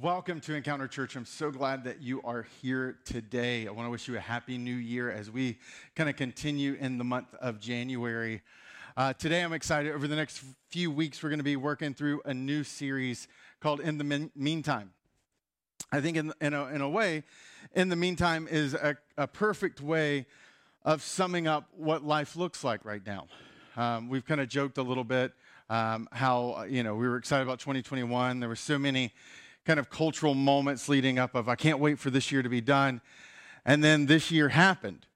Welcome to Encounter Church. I'm so glad that you are here today. I want to wish you a happy new year as we kind of continue in the month of January. Uh, today, I'm excited. Over the next few weeks, we're going to be working through a new series called In the Min- Meantime. I think, in, in, a, in a way, In the Meantime is a, a perfect way of summing up what life looks like right now. Um, we've kind of joked a little bit um, how, you know, we were excited about 2021. There were so many kind of cultural moments leading up of I can't wait for this year to be done. And then this year happened.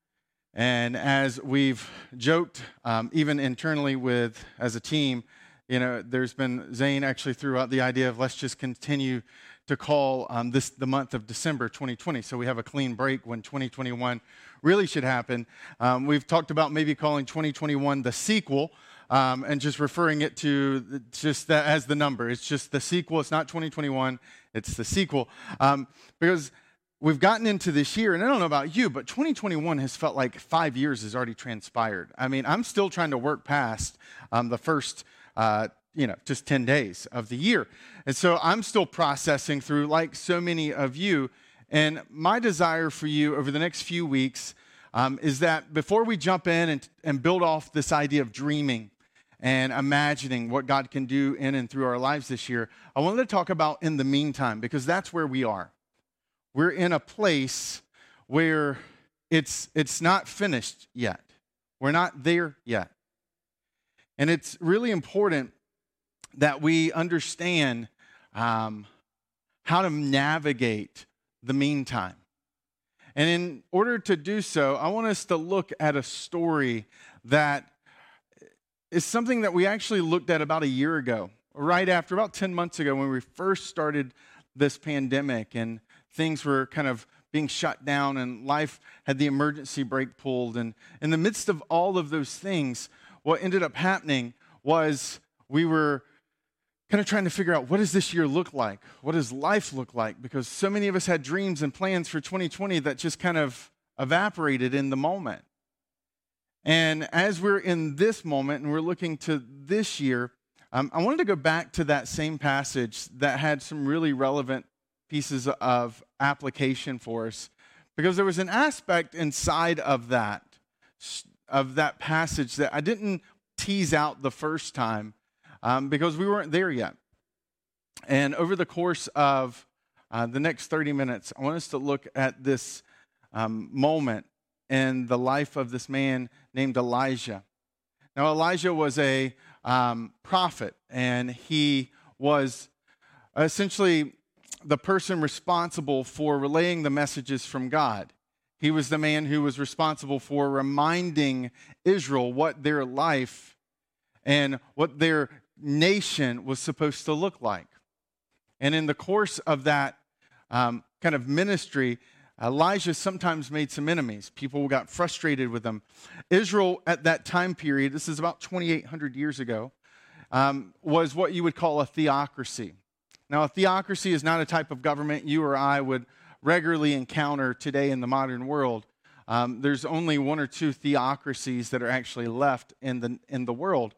And as we've joked, um, even internally with as a team, you know, there's been Zane actually threw out the idea of let's just continue to call um, this the month of December 2020, so we have a clean break when 2021 really should happen. Um, we've talked about maybe calling 2021 the sequel, um, and just referring it to just that as the number. It's just the sequel. It's not 2021. It's the sequel um, because we've gotten into this year, and I don't know about you, but 2021 has felt like five years has already transpired. I mean, I'm still trying to work past um, the first. Uh, you know, just 10 days of the year. And so I'm still processing through, like so many of you. And my desire for you over the next few weeks um, is that before we jump in and, and build off this idea of dreaming, and imagining what God can do in and through our lives this year, I wanted to talk about in the meantime because that's where we are. We're in a place where it's, it's not finished yet. We're not there yet. And it's really important that we understand um, how to navigate the meantime. And in order to do so, I want us to look at a story that is something that we actually looked at about a year ago, right after, about 10 months ago, when we first started this pandemic and things were kind of being shut down and life had the emergency brake pulled. And in the midst of all of those things, what ended up happening was we were kind of trying to figure out what does this year look like? What does life look like? Because so many of us had dreams and plans for 2020 that just kind of evaporated in the moment. And as we're in this moment and we're looking to this year, um, I wanted to go back to that same passage that had some really relevant pieces of application for us because there was an aspect inside of that of that passage that I didn't tease out the first time um, because we weren't there yet. And over the course of uh, the next 30 minutes, I want us to look at this um, moment in the life of this man named Elijah. Now, Elijah was a um, prophet, and he was essentially the person responsible for relaying the messages from God. He was the man who was responsible for reminding Israel what their life and what their nation was supposed to look like. And in the course of that um, kind of ministry, Elijah sometimes made some enemies. People got frustrated with them. Israel at that time period, this is about 2,800 years ago, um, was what you would call a theocracy. Now, a theocracy is not a type of government you or I would regularly encounter today in the modern world. Um, there's only one or two theocracies that are actually left in the, in the world.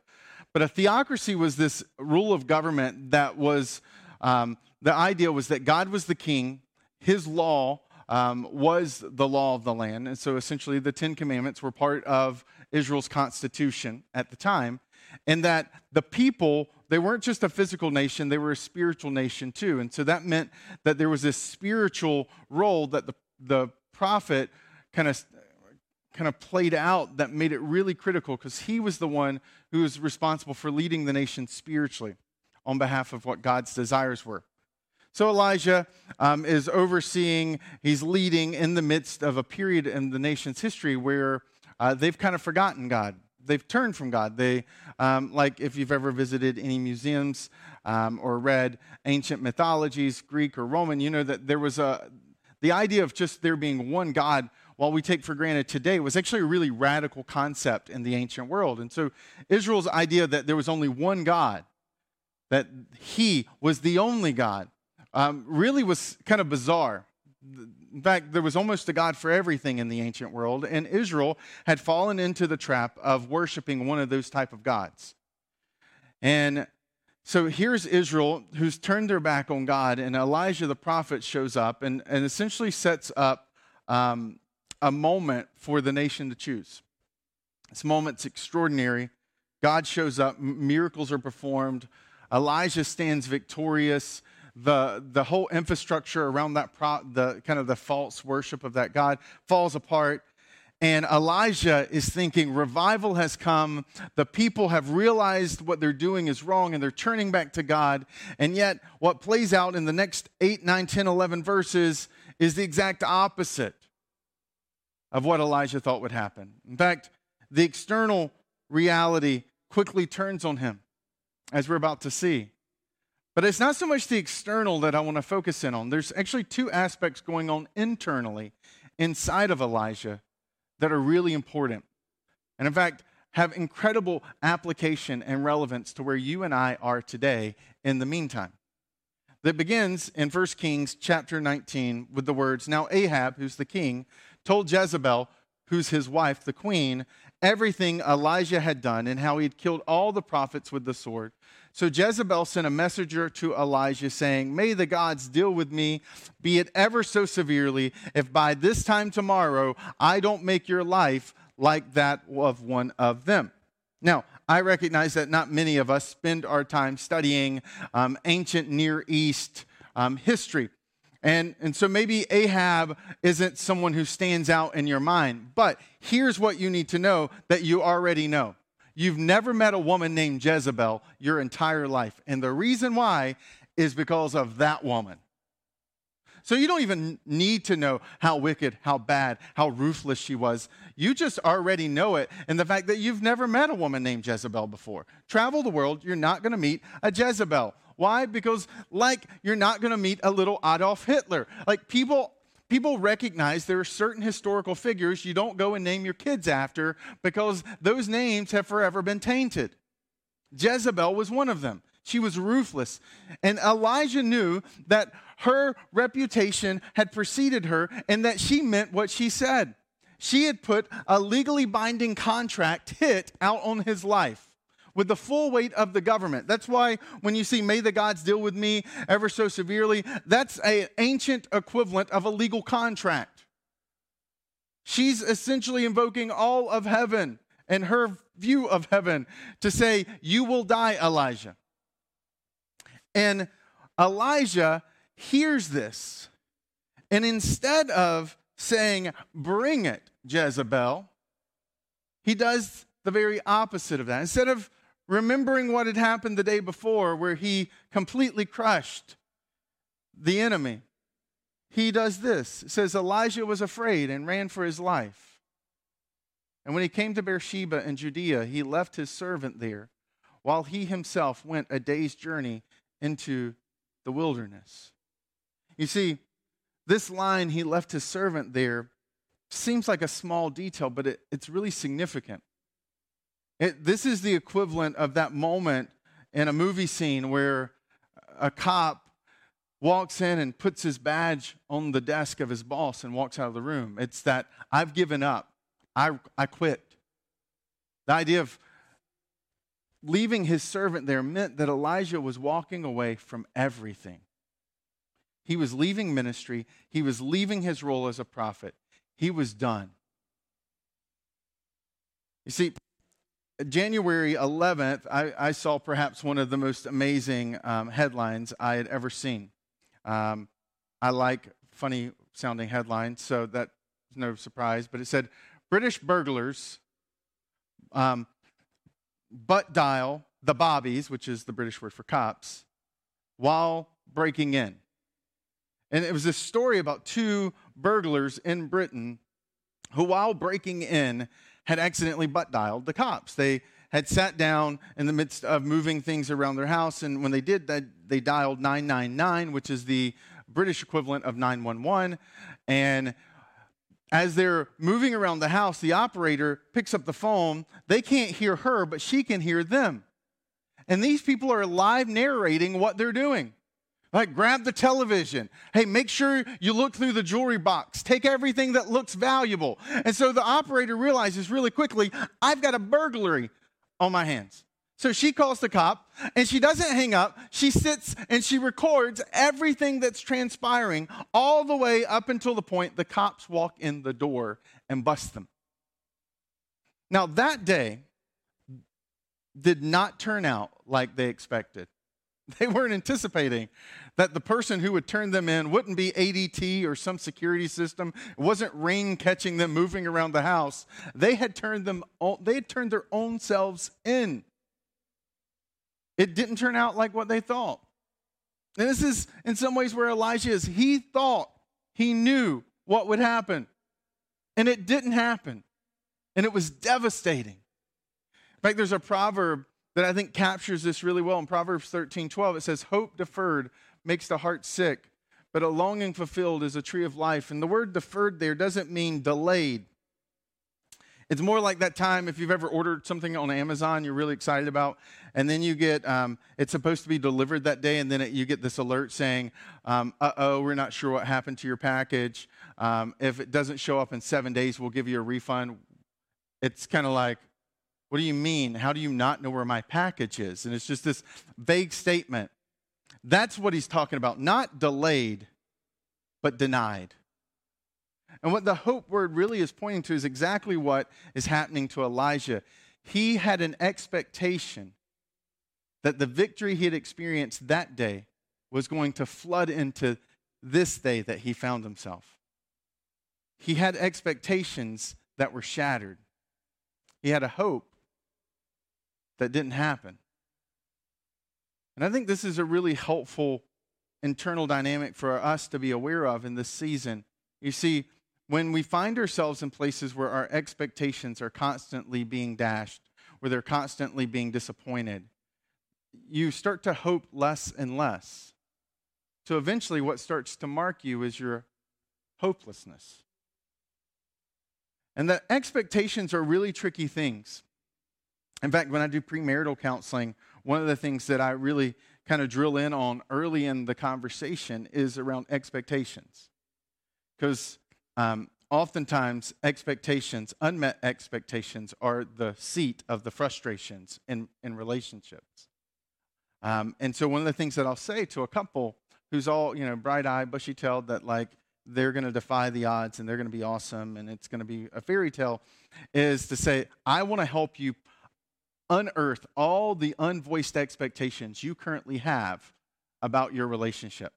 But a theocracy was this rule of government that was, um, the idea was that God was the king, his law um, was the law of the land. And so essentially, the Ten Commandments were part of Israel's constitution at the time. And that the people, they weren't just a physical nation, they were a spiritual nation too. And so that meant that there was this spiritual role that the, the prophet kind of kind of played out that made it really critical because he was the one who was responsible for leading the nation spiritually on behalf of what God's desires were. So Elijah um, is overseeing, he's leading in the midst of a period in the nation's history where uh, they've kind of forgotten God. They've turned from God. They, um, like if you've ever visited any museums um, or read ancient mythologies, Greek or Roman, you know that there was a, the idea of just there being one God while we take for granted today was actually a really radical concept in the ancient world. And so Israel's idea that there was only one God, that he was the only God, um, really was kind of bizarre. In fact, there was almost a God for everything in the ancient world, and Israel had fallen into the trap of worshiping one of those type of gods. And So here's Israel who's turned their back on God, and Elijah the prophet shows up and, and essentially sets up um, a moment for the nation to choose. This moment's extraordinary. God shows up, miracles are performed, Elijah stands victorious. The, the whole infrastructure around that pro, the kind of the false worship of that God falls apart. And Elijah is thinking, revival has come. The people have realized what they're doing is wrong and they're turning back to God. And yet, what plays out in the next 8, 9, 10, 11 verses is the exact opposite of what Elijah thought would happen. In fact, the external reality quickly turns on him, as we're about to see. But it's not so much the external that I want to focus in on. There's actually two aspects going on internally inside of Elijah that are really important. And in fact, have incredible application and relevance to where you and I are today in the meantime. That begins in 1 Kings chapter 19 with the words Now Ahab, who's the king, told Jezebel, who's his wife, the queen, everything Elijah had done and how he had killed all the prophets with the sword. So Jezebel sent a messenger to Elijah saying, May the gods deal with me, be it ever so severely, if by this time tomorrow I don't make your life like that of one of them. Now, I recognize that not many of us spend our time studying um, ancient Near East um, history. And, and so maybe Ahab isn't someone who stands out in your mind. But here's what you need to know that you already know you've never met a woman named Jezebel your entire life. And the reason why is because of that woman. So you don't even need to know how wicked, how bad, how ruthless she was. You just already know it and the fact that you've never met a woman named Jezebel before. Travel the world, you're not going to meet a Jezebel. Why? Because, like, you're not going to meet a little Adolf Hitler. Like, people people recognize there are certain historical figures you don't go and name your kids after because those names have forever been tainted. Jezebel was one of them. She was ruthless. And Elijah knew that her reputation had preceded her and that she meant what she said. She had put a legally binding contract hit out on his life with the full weight of the government. That's why when you see, may the gods deal with me ever so severely, that's an ancient equivalent of a legal contract. She's essentially invoking all of heaven and her view of heaven to say, You will die, Elijah. And Elijah hears this. And instead of saying, Bring it, Jezebel, he does the very opposite of that. Instead of remembering what had happened the day before, where he completely crushed the enemy. He does this. It says Elijah was afraid and ran for his life. And when he came to Beersheba in Judea, he left his servant there, while he himself went a day's journey into the wilderness. You see, this line, he left his servant there, seems like a small detail, but it, it's really significant. It, this is the equivalent of that moment in a movie scene where a cop walks in and puts his badge on the desk of his boss and walks out of the room. It's that I've given up, I, I quit. The idea of leaving his servant there meant that Elijah was walking away from everything. He was leaving ministry, he was leaving his role as a prophet, he was done. You see, January 11th, I, I, saw perhaps one of the most amazing um, headlines I had ever seen. Um, I like funny sounding headlines, so that's no surprise, but it said British burglars um, butt dial the bobbies, which is the British word for cops, while breaking in. And it was a story about two burglars in Britain who, while breaking in, had accidentally butt dialed the cops. They had sat down in the midst of moving things around their house, and when they did that, they dialed 999, which is the British equivalent of 911. And as they're moving around the house, the operator picks up the phone. They can't hear her, but she can hear them. And these people are live narrating what they're doing. Like, grab the television. Hey, make sure you look through the jewelry box. Take everything that looks valuable. And so the operator realizes really quickly, I've got a burglary on my hands. So she calls the cop and she doesn't hang up. She sits and she records everything that's transpiring all the way up until the point the cops walk in the door and bust them. Now, that day did not turn out like they expected. They weren't anticipating that the person who would turn them in wouldn't be ADT or some security system. It wasn't rain catching them moving around the house. They had turned them they had turned their own selves in. It didn't turn out like what they thought. And this is in some ways where Elijah is. He thought he knew what would happen. And it didn't happen. And it was devastating. In fact, there's a proverb that I think captures this really well. In Proverbs 13 12, it says, Hope deferred makes the heart sick, but a longing fulfilled is a tree of life. And the word deferred there doesn't mean delayed. It's more like that time if you've ever ordered something on Amazon you're really excited about, and then you get um, it's supposed to be delivered that day, and then it, you get this alert saying, um, "Uh oh, we're not sure what happened to your package. Um, if it doesn't show up in seven days, we'll give you a refund." It's kind of like, "What do you mean? How do you not know where my package is?" And it's just this vague statement. That's what he's talking about, not delayed, but denied. And what the hope word really is pointing to is exactly what is happening to Elijah. He had an expectation that the victory he had experienced that day was going to flood into this day that he found himself. He had expectations that were shattered. He had a hope that didn't happen. And I think this is a really helpful internal dynamic for us to be aware of in this season. You see, when we find ourselves in places where our expectations are constantly being dashed, where they're constantly being disappointed, you start to hope less and less. So eventually, what starts to mark you is your hopelessness. And that expectations are really tricky things. In fact, when I do premarital counseling, one of the things that I really kind of drill in on early in the conversation is around expectations. Because um, oftentimes, expectations, unmet expectations, are the seat of the frustrations in, in relationships. Um, and so, one of the things that I'll say to a couple who's all, you know, bright eyed, bushy tailed, that like they're going to defy the odds and they're going to be awesome and it's going to be a fairy tale, is to say, I want to help you unearth all the unvoiced expectations you currently have about your relationship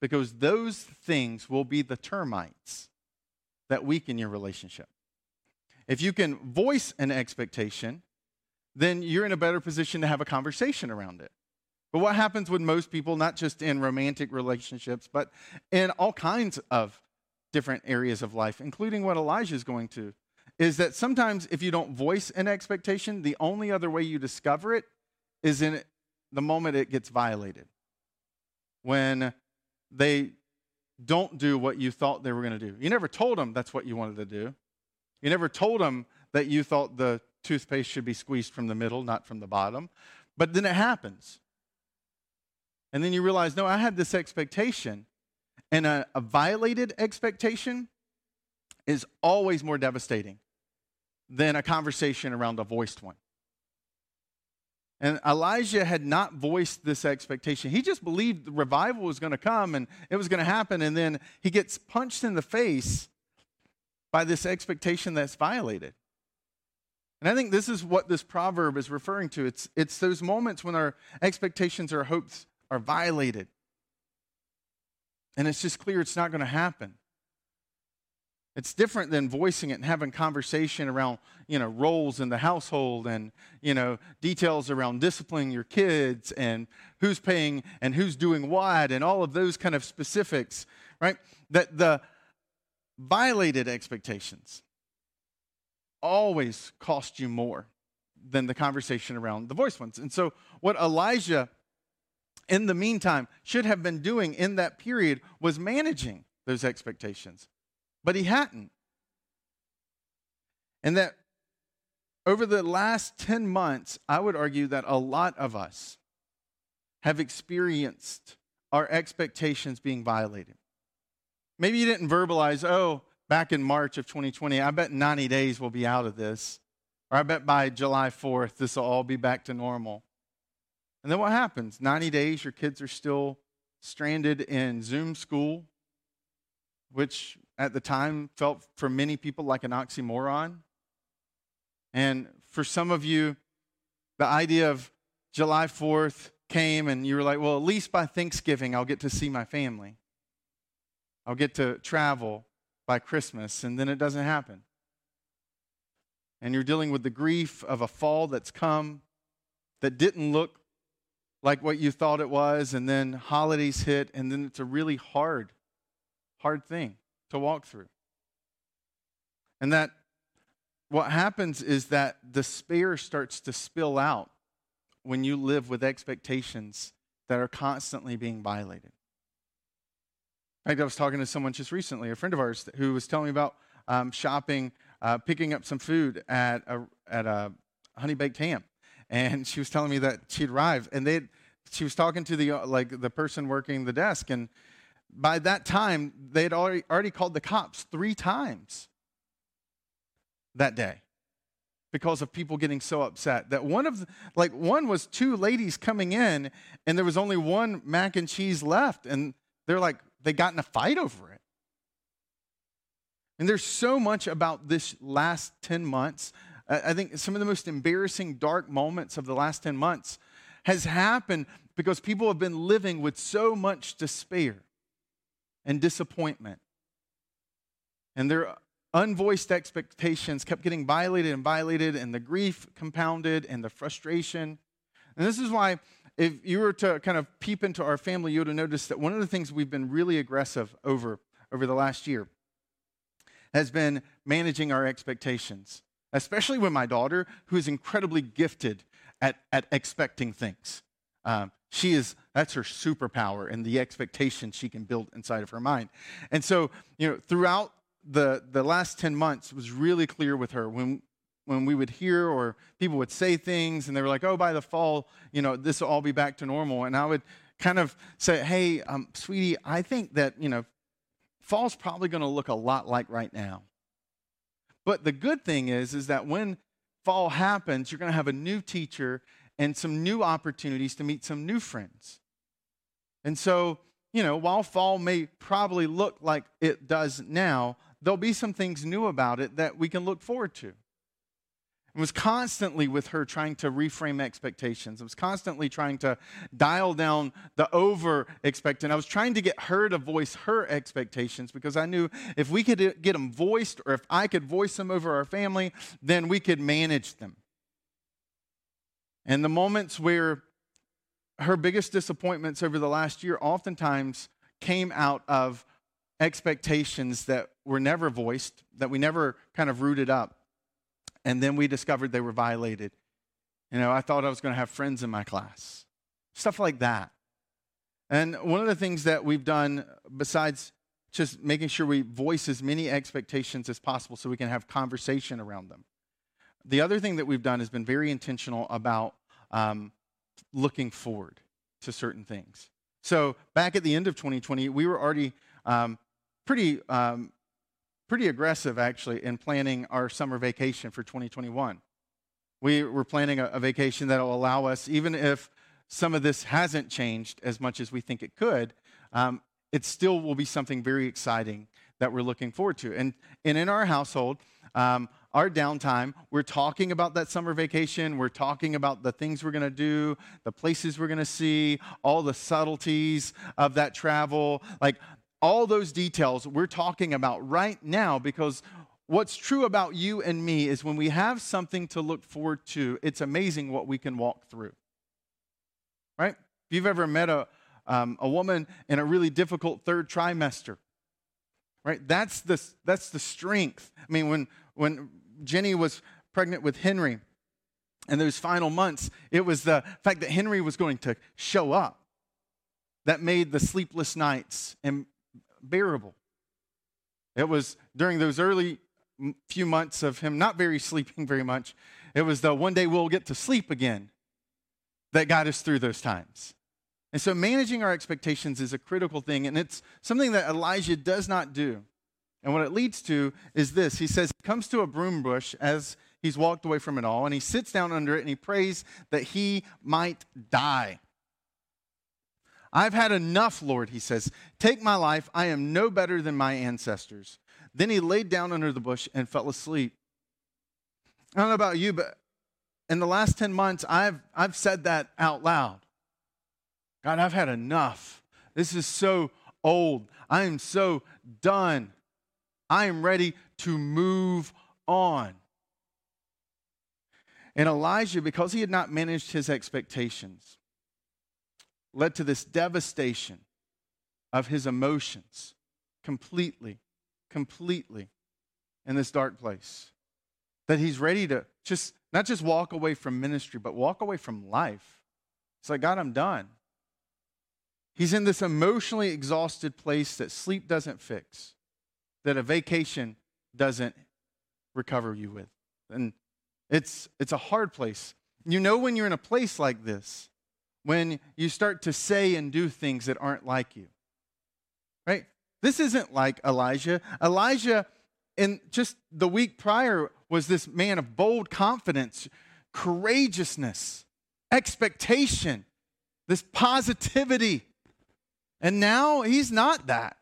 because those things will be the termites that weaken your relationship. If you can voice an expectation, then you're in a better position to have a conversation around it. But what happens with most people, not just in romantic relationships, but in all kinds of different areas of life, including what Elijah is going to, is that sometimes if you don't voice an expectation, the only other way you discover it is in the moment it gets violated. When they don't do what you thought they were going to do. You never told them that's what you wanted to do. You never told them that you thought the toothpaste should be squeezed from the middle, not from the bottom. But then it happens. And then you realize, no, I had this expectation. And a, a violated expectation is always more devastating than a conversation around a voiced one. And Elijah had not voiced this expectation. He just believed the revival was going to come and it was going to happen. And then he gets punched in the face by this expectation that's violated. And I think this is what this proverb is referring to. It's, it's those moments when our expectations or hopes are violated. And it's just clear it's not going to happen. It's different than voicing it and having conversation around, you know, roles in the household and, you know, details around disciplining your kids and who's paying and who's doing what and all of those kind of specifics, right? That the violated expectations always cost you more than the conversation around the voice ones. And so what Elijah in the meantime should have been doing in that period was managing those expectations but he hadn't. And that over the last 10 months, I would argue that a lot of us have experienced our expectations being violated. Maybe you didn't verbalize, oh, back in March of 2020, I bet 90 days we'll be out of this. Or I bet by July 4th, this will all be back to normal. And then what happens? 90 days, your kids are still stranded in Zoom school, which at the time felt for many people like an oxymoron. And for some of you, the idea of July 4th came and you were like, well, at least by Thanksgiving, I'll get to see my family. I'll get to travel by Christmas, and then it doesn't happen. And you're dealing with the grief of a fall that's come that didn't look like what you thought it was, and then holidays hit, and then it's a really hard, hard thing to walk through. And that what happens is that despair starts to spill out when you live with expectations that are constantly being violated. In fact, I was talking to someone just recently, a friend of ours, who was telling me about um, shopping, uh, picking up some food at a, at a honey baked ham, and she was telling me that she'd arrived, and they she was talking to the uh, like the person working the desk, and by that time they had already already called the cops three times that day because of people getting so upset that one of the, like one was two ladies coming in and there was only one mac and cheese left and they're like they got in a fight over it. And there's so much about this last 10 months. I think some of the most embarrassing dark moments of the last 10 months has happened because people have been living with so much despair and disappointment and they're unvoiced expectations kept getting violated and violated, and the grief compounded and the frustration. And this is why, if you were to kind of peep into our family, you would have noticed that one of the things we've been really aggressive over over the last year has been managing our expectations, especially with my daughter, who is incredibly gifted at, at expecting things. Um, she is that's her superpower and the expectation she can build inside of her mind and so you know throughout the, the last 10 months was really clear with her when, when we would hear or people would say things and they were like, oh, by the fall, you know, this will all be back to normal. And I would kind of say, hey, um, sweetie, I think that, you know, fall's probably going to look a lot like right now. But the good thing is, is that when fall happens, you're going to have a new teacher and some new opportunities to meet some new friends. And so, you know, while fall may probably look like it does now, there'll be some things new about it that we can look forward to. I was constantly with her trying to reframe expectations. I was constantly trying to dial down the over expectant. I was trying to get her to voice her expectations because I knew if we could get them voiced or if I could voice them over our family, then we could manage them. And the moments where her biggest disappointments over the last year oftentimes came out of expectations that were never voiced, that we never kind of rooted up. And then we discovered they were violated. You know, I thought I was going to have friends in my class, stuff like that. And one of the things that we've done, besides just making sure we voice as many expectations as possible so we can have conversation around them, the other thing that we've done has been very intentional about um, looking forward to certain things. So back at the end of 2020, we were already um, pretty, um, pretty aggressive, actually, in planning our summer vacation for 2021. We were planning a, a vacation that will allow us, even if some of this hasn't changed as much as we think it could, um, it still will be something very exciting that we're looking forward to. And, and in our household, um, our downtime, we're talking about that summer vacation. We're talking about the things we're going to do, the places we're going to see, all the subtleties of that travel. Like all those details we're talking about right now because what's true about you and me is when we have something to look forward to, it's amazing what we can walk through. Right? If you've ever met a, um, a woman in a really difficult third trimester, right? That's the, that's the strength. I mean, when, when Jenny was pregnant with Henry in those final months, it was the fact that Henry was going to show up that made the sleepless nights bearable. It was during those early few months of him not very sleeping very much, it was the one day we'll get to sleep again that got us through those times. And so managing our expectations is a critical thing, and it's something that Elijah does not do. And what it leads to is this He says, He comes to a broom bush as he's walked away from it all, and he sits down under it and he prays that he might die. I've had enough, Lord, he says. Take my life. I am no better than my ancestors. Then he laid down under the bush and fell asleep. I don't know about you, but in the last 10 months, I've, I've said that out loud. God, I've had enough. This is so old. I am so done. I am ready to move on. And Elijah, because he had not managed his expectations, led to this devastation of his emotions completely, completely in this dark place. That he's ready to just not just walk away from ministry, but walk away from life. It's like, God, I'm done. He's in this emotionally exhausted place that sleep doesn't fix, that a vacation doesn't recover you with. And it's, it's a hard place. You know when you're in a place like this, when you start to say and do things that aren't like you. Right? This isn't like Elijah. Elijah, in just the week prior, was this man of bold confidence, courageousness, expectation, this positivity. And now he's not that.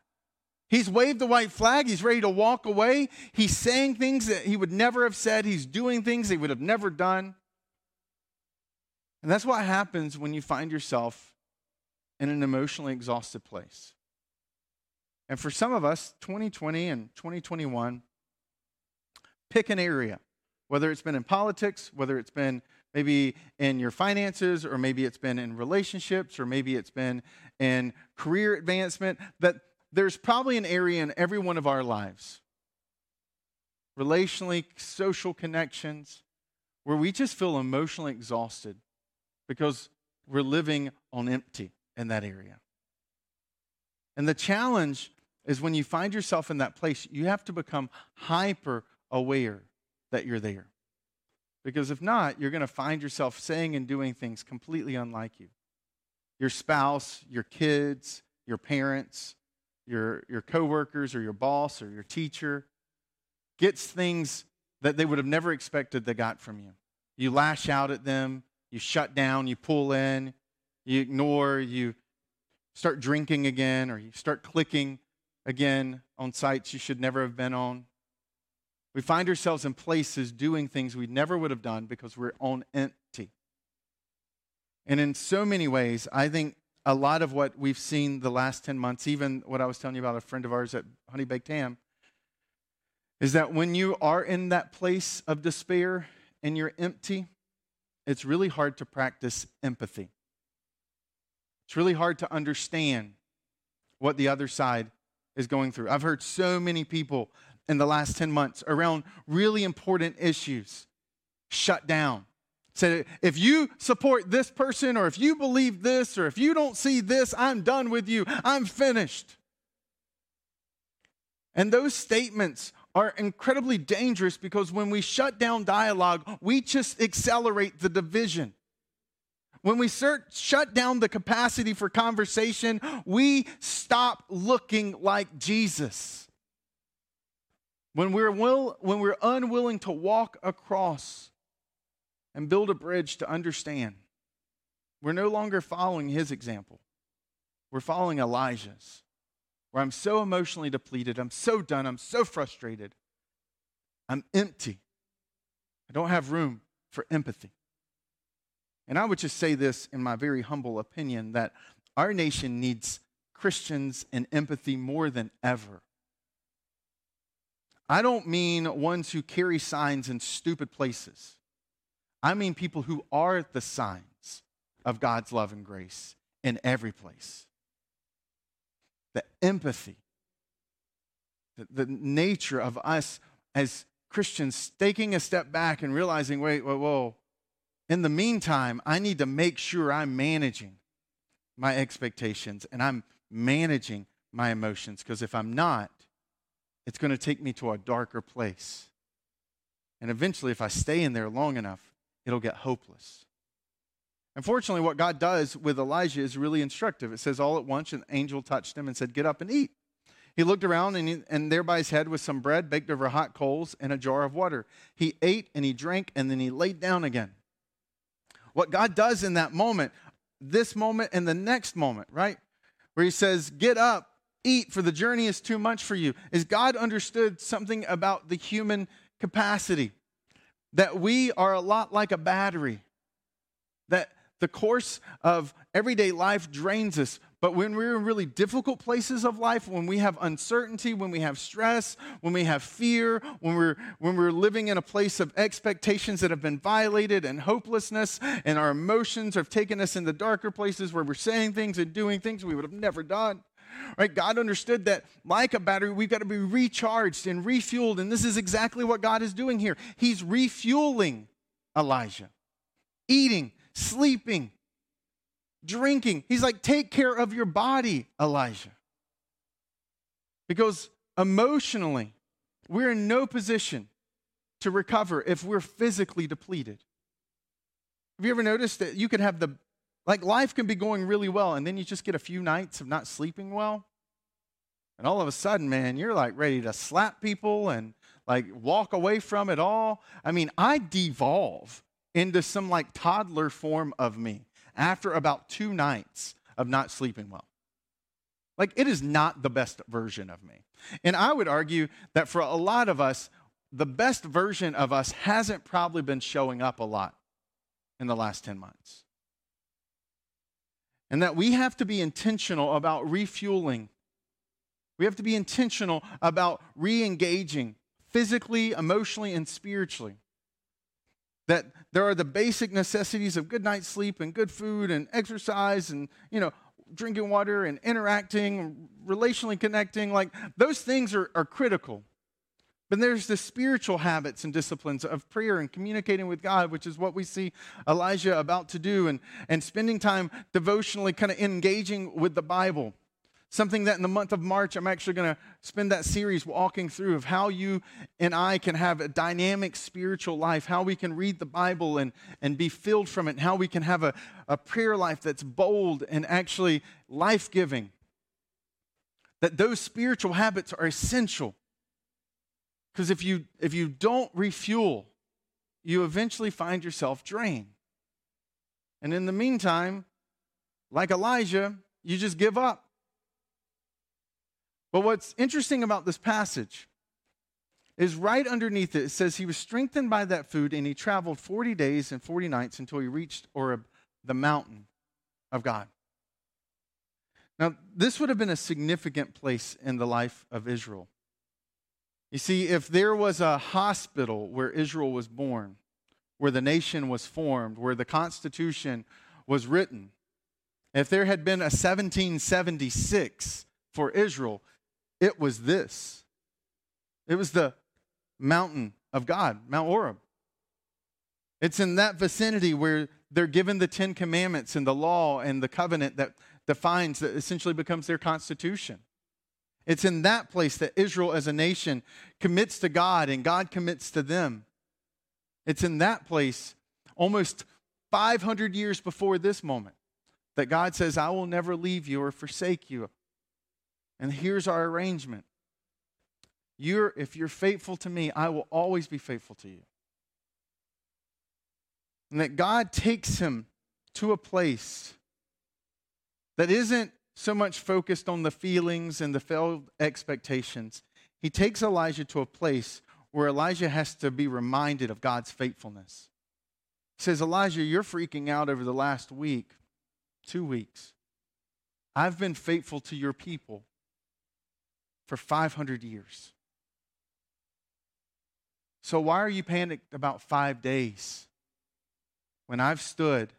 He's waved the white flag. He's ready to walk away. He's saying things that he would never have said. He's doing things he would have never done. And that's what happens when you find yourself in an emotionally exhausted place. And for some of us, 2020 and 2021, pick an area, whether it's been in politics, whether it's been maybe in your finances, or maybe it's been in relationships, or maybe it's been in career advancement, that there's probably an area in every one of our lives, relationally, social connections, where we just feel emotionally exhausted because we're living on empty in that area. And the challenge is when you find yourself in that place, you have to become hyper aware that you're there. Because if not, you're going to find yourself saying and doing things completely unlike you. Your spouse, your kids, your parents, your, your coworkers or your boss or your teacher gets things that they would have never expected they got from you. You lash out at them, you shut down, you pull in, you ignore, you start drinking again, or you start clicking again on sites you should never have been on. We find ourselves in places doing things we never would have done because we're on empty. And in so many ways, I think a lot of what we've seen the last 10 months, even what I was telling you about a friend of ours at Honey Baked Ham, is that when you are in that place of despair and you're empty, it's really hard to practice empathy. It's really hard to understand what the other side is going through. I've heard so many people in the last 10 months around really important issues shut down. Said, if you support this person, or if you believe this, or if you don't see this, I'm done with you. I'm finished. And those statements are incredibly dangerous because when we shut down dialogue, we just accelerate the division. When we shut down the capacity for conversation, we stop looking like Jesus. When we're, will, when we're unwilling to walk across and build a bridge to understand, we're no longer following his example. We're following Elijah's, where I'm so emotionally depleted, I'm so done, I'm so frustrated, I'm empty. I don't have room for empathy. And I would just say this in my very humble opinion that our nation needs Christians and empathy more than ever. I don't mean ones who carry signs in stupid places. I mean people who are the signs of God's love and grace in every place. The empathy, the, the nature of us as Christians taking a step back and realizing, wait, whoa, whoa. In the meantime, I need to make sure I'm managing my expectations and I'm managing my emotions because if I'm not, it's going to take me to a darker place. And eventually, if I stay in there long enough, it'll get hopeless. Unfortunately, what God does with Elijah is really instructive. It says, All at once, an angel touched him and said, Get up and eat. He looked around, and, he, and there by his head was some bread baked over hot coals and a jar of water. He ate and he drank, and then he laid down again. What God does in that moment, this moment and the next moment, right? Where he says, Get up, eat, for the journey is too much for you, is God understood something about the human capacity. That we are a lot like a battery. That the course of everyday life drains us, but when we're in really difficult places of life, when we have uncertainty, when we have stress, when we have fear, when we're, when we're living in a place of expectations that have been violated and hopelessness, and our emotions have taken us into darker places where we're saying things and doing things we would have never done. Right? God understood that, like a battery, we've got to be recharged and refueled. And this is exactly what God is doing here. He's refueling Elijah, eating, sleeping, drinking. He's like, take care of your body, Elijah. Because emotionally, we're in no position to recover if we're physically depleted. Have you ever noticed that you could have the, like, life can be going really well, and then you just get a few nights of not sleeping well? And all of a sudden, man, you're like ready to slap people and like walk away from it all. I mean, I devolve into some like toddler form of me after about two nights of not sleeping well. Like, it is not the best version of me. And I would argue that for a lot of us, the best version of us hasn't probably been showing up a lot in the last 10 months. And that we have to be intentional about refueling. We have to be intentional about re engaging physically, emotionally, and spiritually that there are the basic necessities of good night's sleep and good food and exercise and you know drinking water and interacting relationally connecting like those things are, are critical but there's the spiritual habits and disciplines of prayer and communicating with God, which is what we see Elijah about to do, and, and spending time devotionally kind of engaging with the Bible. Something that in the month of March, I'm actually going to spend that series walking through of how you and I can have a dynamic spiritual life, how we can read the Bible and, and be filled from it, and how we can have a, a prayer life that's bold and actually life giving. That those spiritual habits are essential. Because if you, if you don't refuel, you eventually find yourself drained. And in the meantime, like Elijah, you just give up. But what's interesting about this passage is right underneath it, it says he was strengthened by that food and he traveled 40 days and 40 nights until he reached Horeb, the mountain of God. Now, this would have been a significant place in the life of Israel. You see, if there was a hospital where Israel was born, where the nation was formed, where the Constitution was written, if there had been a 1776 for Israel, it was this it was the mountain of God, Mount Horeb. It's in that vicinity where they're given the Ten Commandments and the law and the covenant that defines, that essentially becomes their constitution. It's in that place that Israel as a nation commits to God and God commits to them. It's in that place, almost 500 years before this moment, that God says, I will never leave you or forsake you. And here's our arrangement. You're, if you're faithful to me, I will always be faithful to you. And that God takes him to a place that isn't so much focused on the feelings and the failed expectations. He takes Elijah to a place where Elijah has to be reminded of God's faithfulness. He says, Elijah, you're freaking out over the last week, two weeks. I've been faithful to your people for 500 years. So, why are you panicked about five days when I've stood,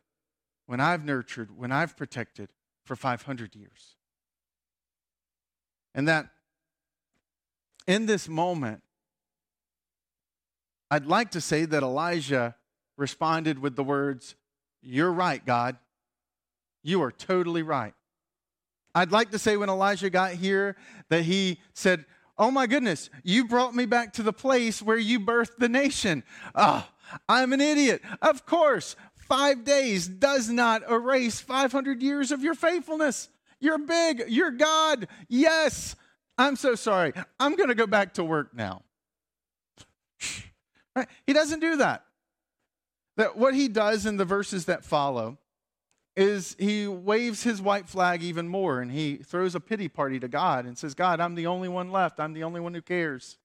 when I've nurtured, when I've protected for 500 years? And that in this moment, I'd like to say that Elijah responded with the words, You're right, God. You are totally right. I'd like to say when Elijah got here that he said, Oh my goodness, you brought me back to the place where you birthed the nation. Oh, I'm an idiot. Of course, five days does not erase 500 years of your faithfulness. You're big. You're God. Yes. I'm so sorry. I'm going to go back to work now. Right? He doesn't do that. That what he does in the verses that follow is he waves his white flag even more and he throws a pity party to God and says, God, I'm the only one left. I'm the only one who cares.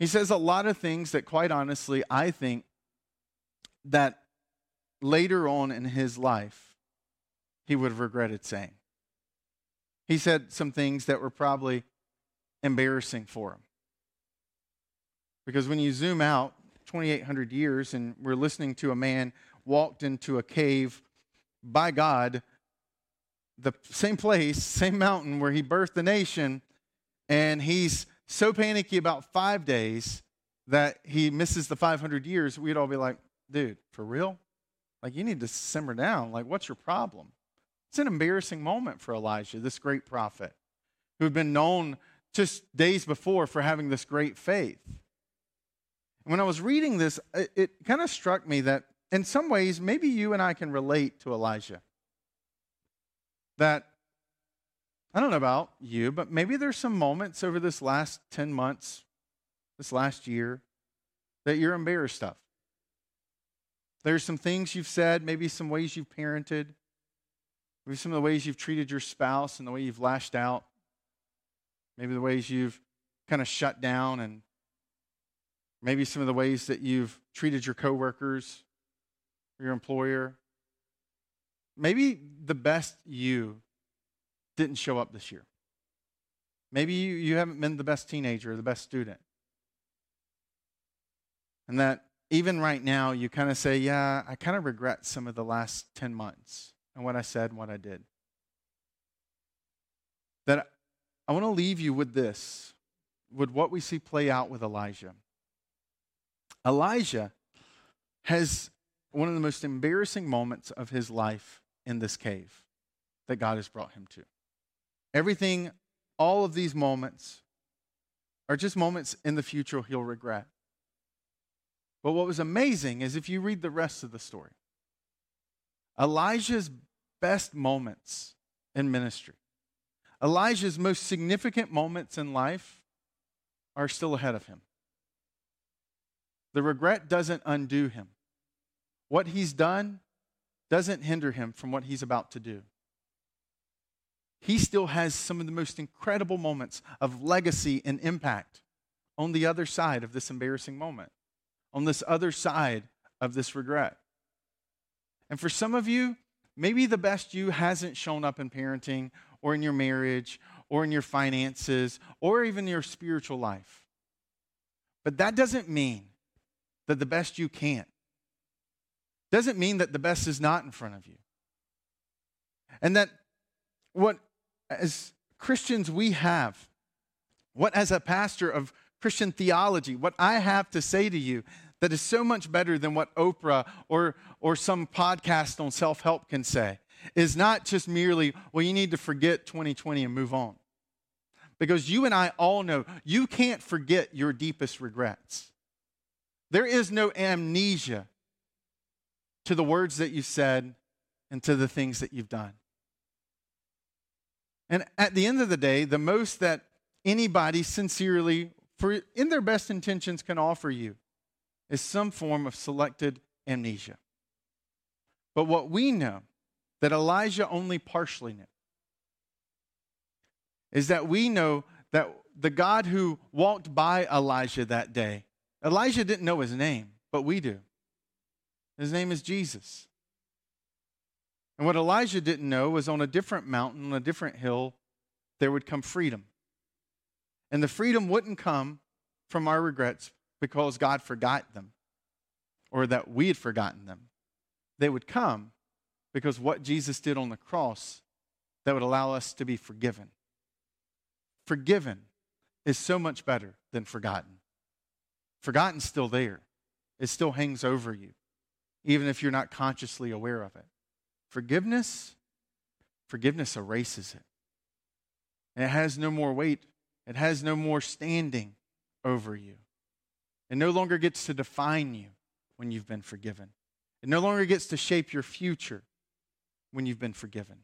He says a lot of things that, quite honestly, I think that later on in his life, he would have regretted saying. He said some things that were probably embarrassing for him. Because when you zoom out 2,800 years and we're listening to a man walked into a cave by God, the same place, same mountain where he birthed the nation, and he's so panicky about five days that he misses the 500 years, we'd all be like, dude, for real? Like, you need to simmer down. Like, what's your problem? It's an embarrassing moment for Elijah, this great prophet, who had been known just days before for having this great faith. And When I was reading this, it, it kind of struck me that in some ways, maybe you and I can relate to Elijah. That, I don't know about you, but maybe there's some moments over this last 10 months, this last year, that you're embarrassed of. There's some things you've said, maybe some ways you've parented, maybe some of the ways you've treated your spouse and the way you've lashed out, maybe the ways you've kind of shut down, and maybe some of the ways that you've treated your coworkers, or your employer. Maybe the best you didn't show up this year. Maybe you, you haven't been the best teenager or the best student. And that even right now, you kind of say, Yeah, I kind of regret some of the last 10 months and what I said and what I did. That I want to leave you with this, with what we see play out with Elijah. Elijah has one of the most embarrassing moments of his life in this cave that God has brought him to. Everything, all of these moments are just moments in the future he'll regret. But what was amazing is if you read the rest of the story, Elijah's best moments in ministry, Elijah's most significant moments in life are still ahead of him. The regret doesn't undo him. What he's done doesn't hinder him from what he's about to do. He still has some of the most incredible moments of legacy and impact on the other side of this embarrassing moment on this other side of this regret. And for some of you, maybe the best you hasn't shown up in parenting or in your marriage or in your finances or even your spiritual life. But that doesn't mean that the best you can't. Doesn't mean that the best is not in front of you. And that what as Christians we have, what as a pastor of Christian theology, what I have to say to you that is so much better than what Oprah or, or some podcast on self help can say is not just merely, well, you need to forget 2020 and move on. Because you and I all know you can't forget your deepest regrets. There is no amnesia to the words that you said and to the things that you've done. And at the end of the day, the most that anybody sincerely for in their best intentions can offer you is some form of selected amnesia. But what we know that Elijah only partially knew is that we know that the God who walked by Elijah that day, Elijah didn't know his name, but we do. His name is Jesus. And what Elijah didn't know was on a different mountain, on a different hill, there would come freedom. And the freedom wouldn't come from our regrets because God forgot them or that we had forgotten them. They would come because what Jesus did on the cross that would allow us to be forgiven. Forgiven is so much better than forgotten. Forgotten's still there, it still hangs over you, even if you're not consciously aware of it. Forgiveness, forgiveness erases it. And it has no more weight it has no more standing over you. It no longer gets to define you when you've been forgiven. It no longer gets to shape your future when you've been forgiven.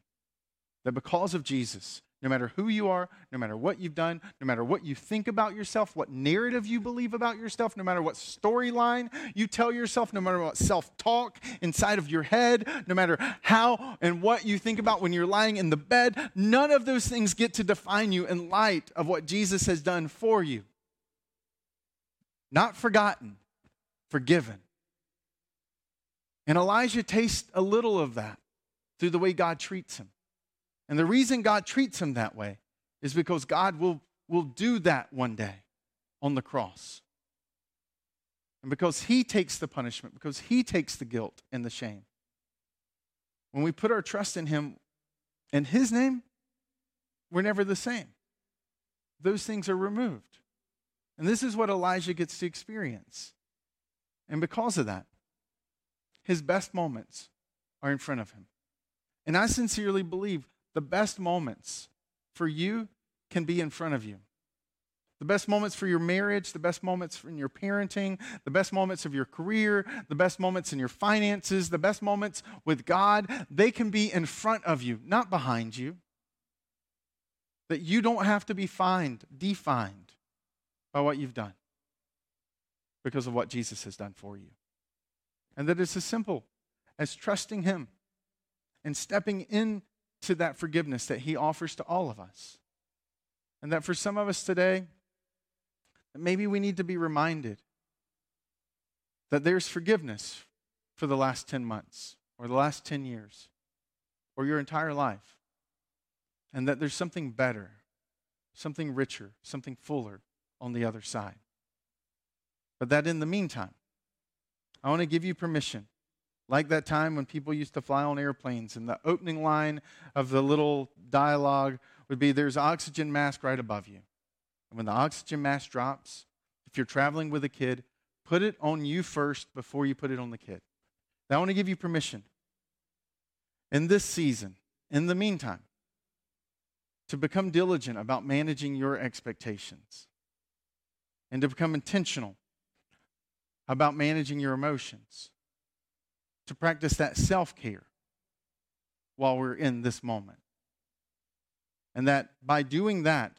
That because of Jesus, no matter who you are, no matter what you've done, no matter what you think about yourself, what narrative you believe about yourself, no matter what storyline you tell yourself, no matter what self talk inside of your head, no matter how and what you think about when you're lying in the bed, none of those things get to define you in light of what Jesus has done for you. Not forgotten, forgiven. And Elijah tastes a little of that through the way God treats him. And the reason God treats him that way is because God will, will do that one day on the cross. And because he takes the punishment, because he takes the guilt and the shame. When we put our trust in him in his name, we're never the same. Those things are removed. And this is what Elijah gets to experience. And because of that, his best moments are in front of him. And I sincerely believe the best moments for you can be in front of you. The best moments for your marriage, the best moments in your parenting, the best moments of your career, the best moments in your finances, the best moments with God, they can be in front of you, not behind you. That you don't have to be fined, defined by what you've done because of what Jesus has done for you. And that it's as simple as trusting Him and stepping in to that forgiveness that He offers to all of us. And that for some of us today, maybe we need to be reminded that there's forgiveness for the last 10 months or the last 10 years or your entire life. And that there's something better, something richer, something fuller on the other side. But that in the meantime, I want to give you permission like that time when people used to fly on airplanes, and the opening line of the little dialogue would be There's oxygen mask right above you. And when the oxygen mask drops, if you're traveling with a kid, put it on you first before you put it on the kid. Now, I want to give you permission in this season, in the meantime, to become diligent about managing your expectations and to become intentional about managing your emotions to practice that self care while we're in this moment. And that by doing that,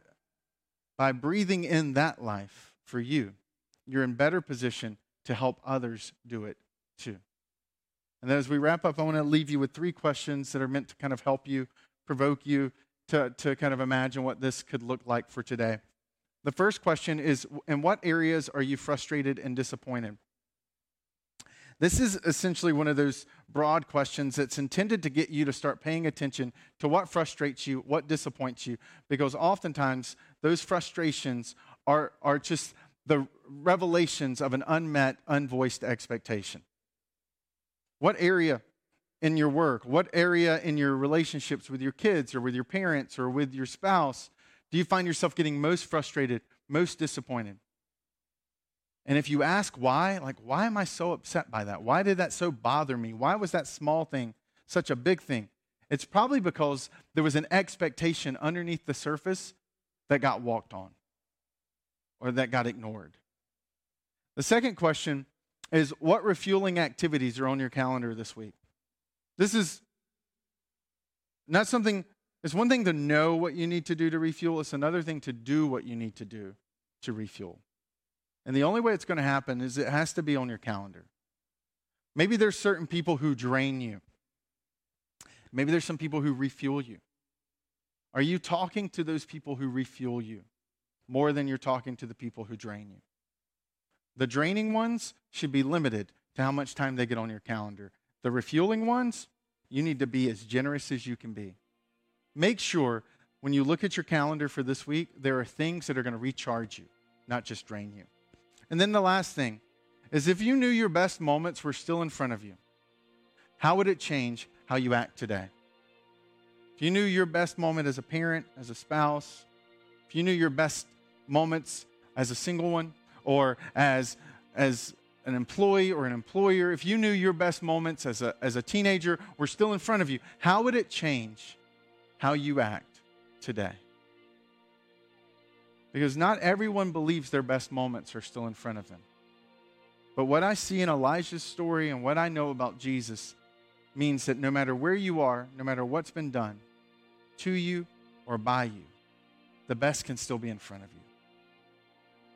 by breathing in that life for you, you're in better position to help others do it too. And then as we wrap up, I want to leave you with three questions that are meant to kind of help you, provoke you to, to kind of imagine what this could look like for today. The first question is In what areas are you frustrated and disappointed? This is essentially one of those broad questions that's intended to get you to start paying attention to what frustrates you, what disappoints you, because oftentimes those frustrations are, are just the revelations of an unmet, unvoiced expectation. What area in your work, what area in your relationships with your kids or with your parents or with your spouse do you find yourself getting most frustrated, most disappointed? And if you ask why, like, why am I so upset by that? Why did that so bother me? Why was that small thing such a big thing? It's probably because there was an expectation underneath the surface that got walked on or that got ignored. The second question is what refueling activities are on your calendar this week? This is not something, it's one thing to know what you need to do to refuel, it's another thing to do what you need to do to refuel. And the only way it's going to happen is it has to be on your calendar. Maybe there's certain people who drain you. Maybe there's some people who refuel you. Are you talking to those people who refuel you more than you're talking to the people who drain you? The draining ones should be limited to how much time they get on your calendar. The refueling ones, you need to be as generous as you can be. Make sure when you look at your calendar for this week, there are things that are going to recharge you, not just drain you. And then the last thing is if you knew your best moments were still in front of you, how would it change how you act today? If you knew your best moment as a parent, as a spouse, if you knew your best moments as a single one or as, as an employee or an employer, if you knew your best moments as a, as a teenager were still in front of you, how would it change how you act today? Because not everyone believes their best moments are still in front of them. But what I see in Elijah's story and what I know about Jesus means that no matter where you are, no matter what's been done to you or by you, the best can still be in front of you.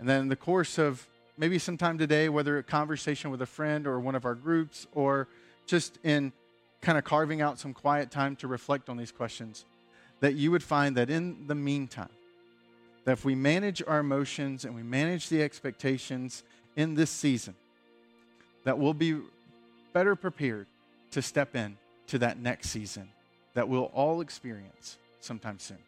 And then in the course of maybe sometime today, whether a conversation with a friend or one of our groups, or just in kind of carving out some quiet time to reflect on these questions, that you would find that in the meantime, that if we manage our emotions and we manage the expectations in this season, that we'll be better prepared to step in to that next season that we'll all experience sometime soon.